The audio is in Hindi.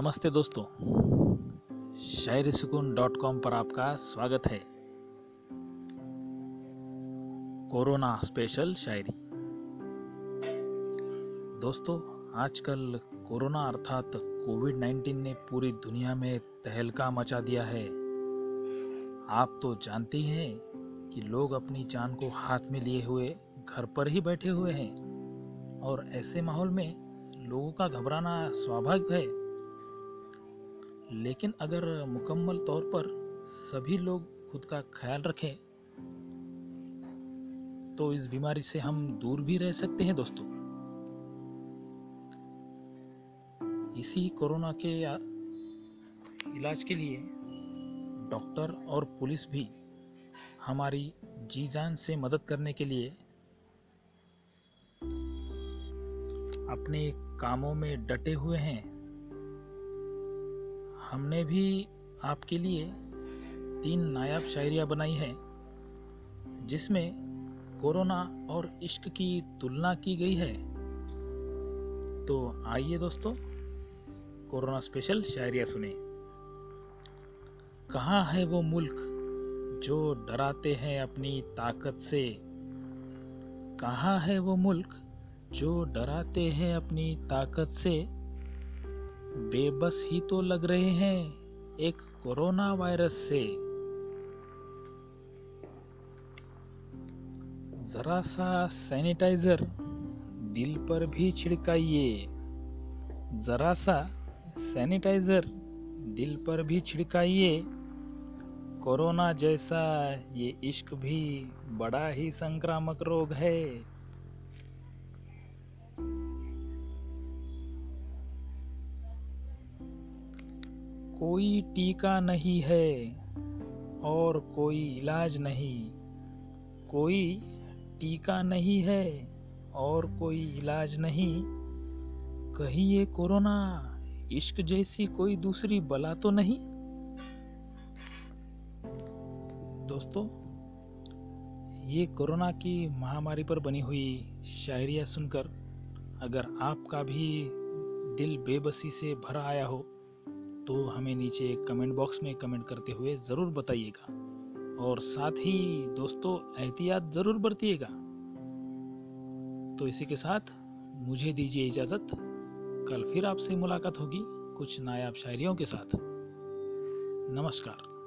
नमस्ते दोस्तों। शायरी सुकून डॉट कॉम पर आपका स्वागत है। कोरोना स्पेशल शायरी। दोस्तों, आजकल कोरोना अर्थात कोविड 19 ने पूरी दुनिया में तहलका मचा दिया है। आप तो जानते ही हैं कि लोग अपनी जान को हाथ में लिए हुए घर पर ही बैठे हुए हैं और ऐसे माहौल में लोगों का घबराना स्वाभाविक है। लेकिन अगर मुकम्मल तौर पर सभी लोग खुद का ख्याल रखें तो इस बीमारी से हम दूर भी रह सकते हैं दोस्तों। इसी कोरोना के इलाज के लिए डॉक्टर और पुलिस भी हमारी जी जान से मदद करने के लिए अपने कामों में डटे हुए हैं। हमने भी आपके लिए तीन नायाब शायरियाँ बनाई हैं, जिसमें कोरोना और इश्क की तुलना की गई है। तो आइए दोस्तों, कोरोना स्पेशल शायरिया सुने। कहाँ है वो मुल्क जो डराते हैं अपनी ताकत से? कहाँ है वो मुल्क जो डराते हैं अपनी ताकत से? बेबस ही तो लग रहे हैं एक कोरोना वायरस से। जरा सा सैनिटाइजर दिल पर भी छिड़काइए। जरा सा सैनिटाइजर दिल पर भी छिड़काइए। कोरोना जैसा ये इश्क भी बड़ा ही संक्रामक रोग है। कोई टीका नहीं है और कोई इलाज नहीं। कोई टीका नहीं है और कोई इलाज नहीं। कहीं ये कोरोना, इश्क जैसी कोई दूसरी बला तो नहीं। दोस्तों, ये कोरोना की महामारी पर बनी हुई शायरियाँ सुनकर अगर आपका भी दिल बेबसी से भरा आया हो तो हमें नीचे कमेंट बॉक्स में कमेंट करते हुए ज़रूर बताइएगा। और साथ ही दोस्तों, एहतियात ज़रूर बरतिएगा। तो इसी के साथ मुझे दीजिए इजाज़त। कल फिर आपसे मुलाकात होगी कुछ नायाब शायरियों के साथ। नमस्कार।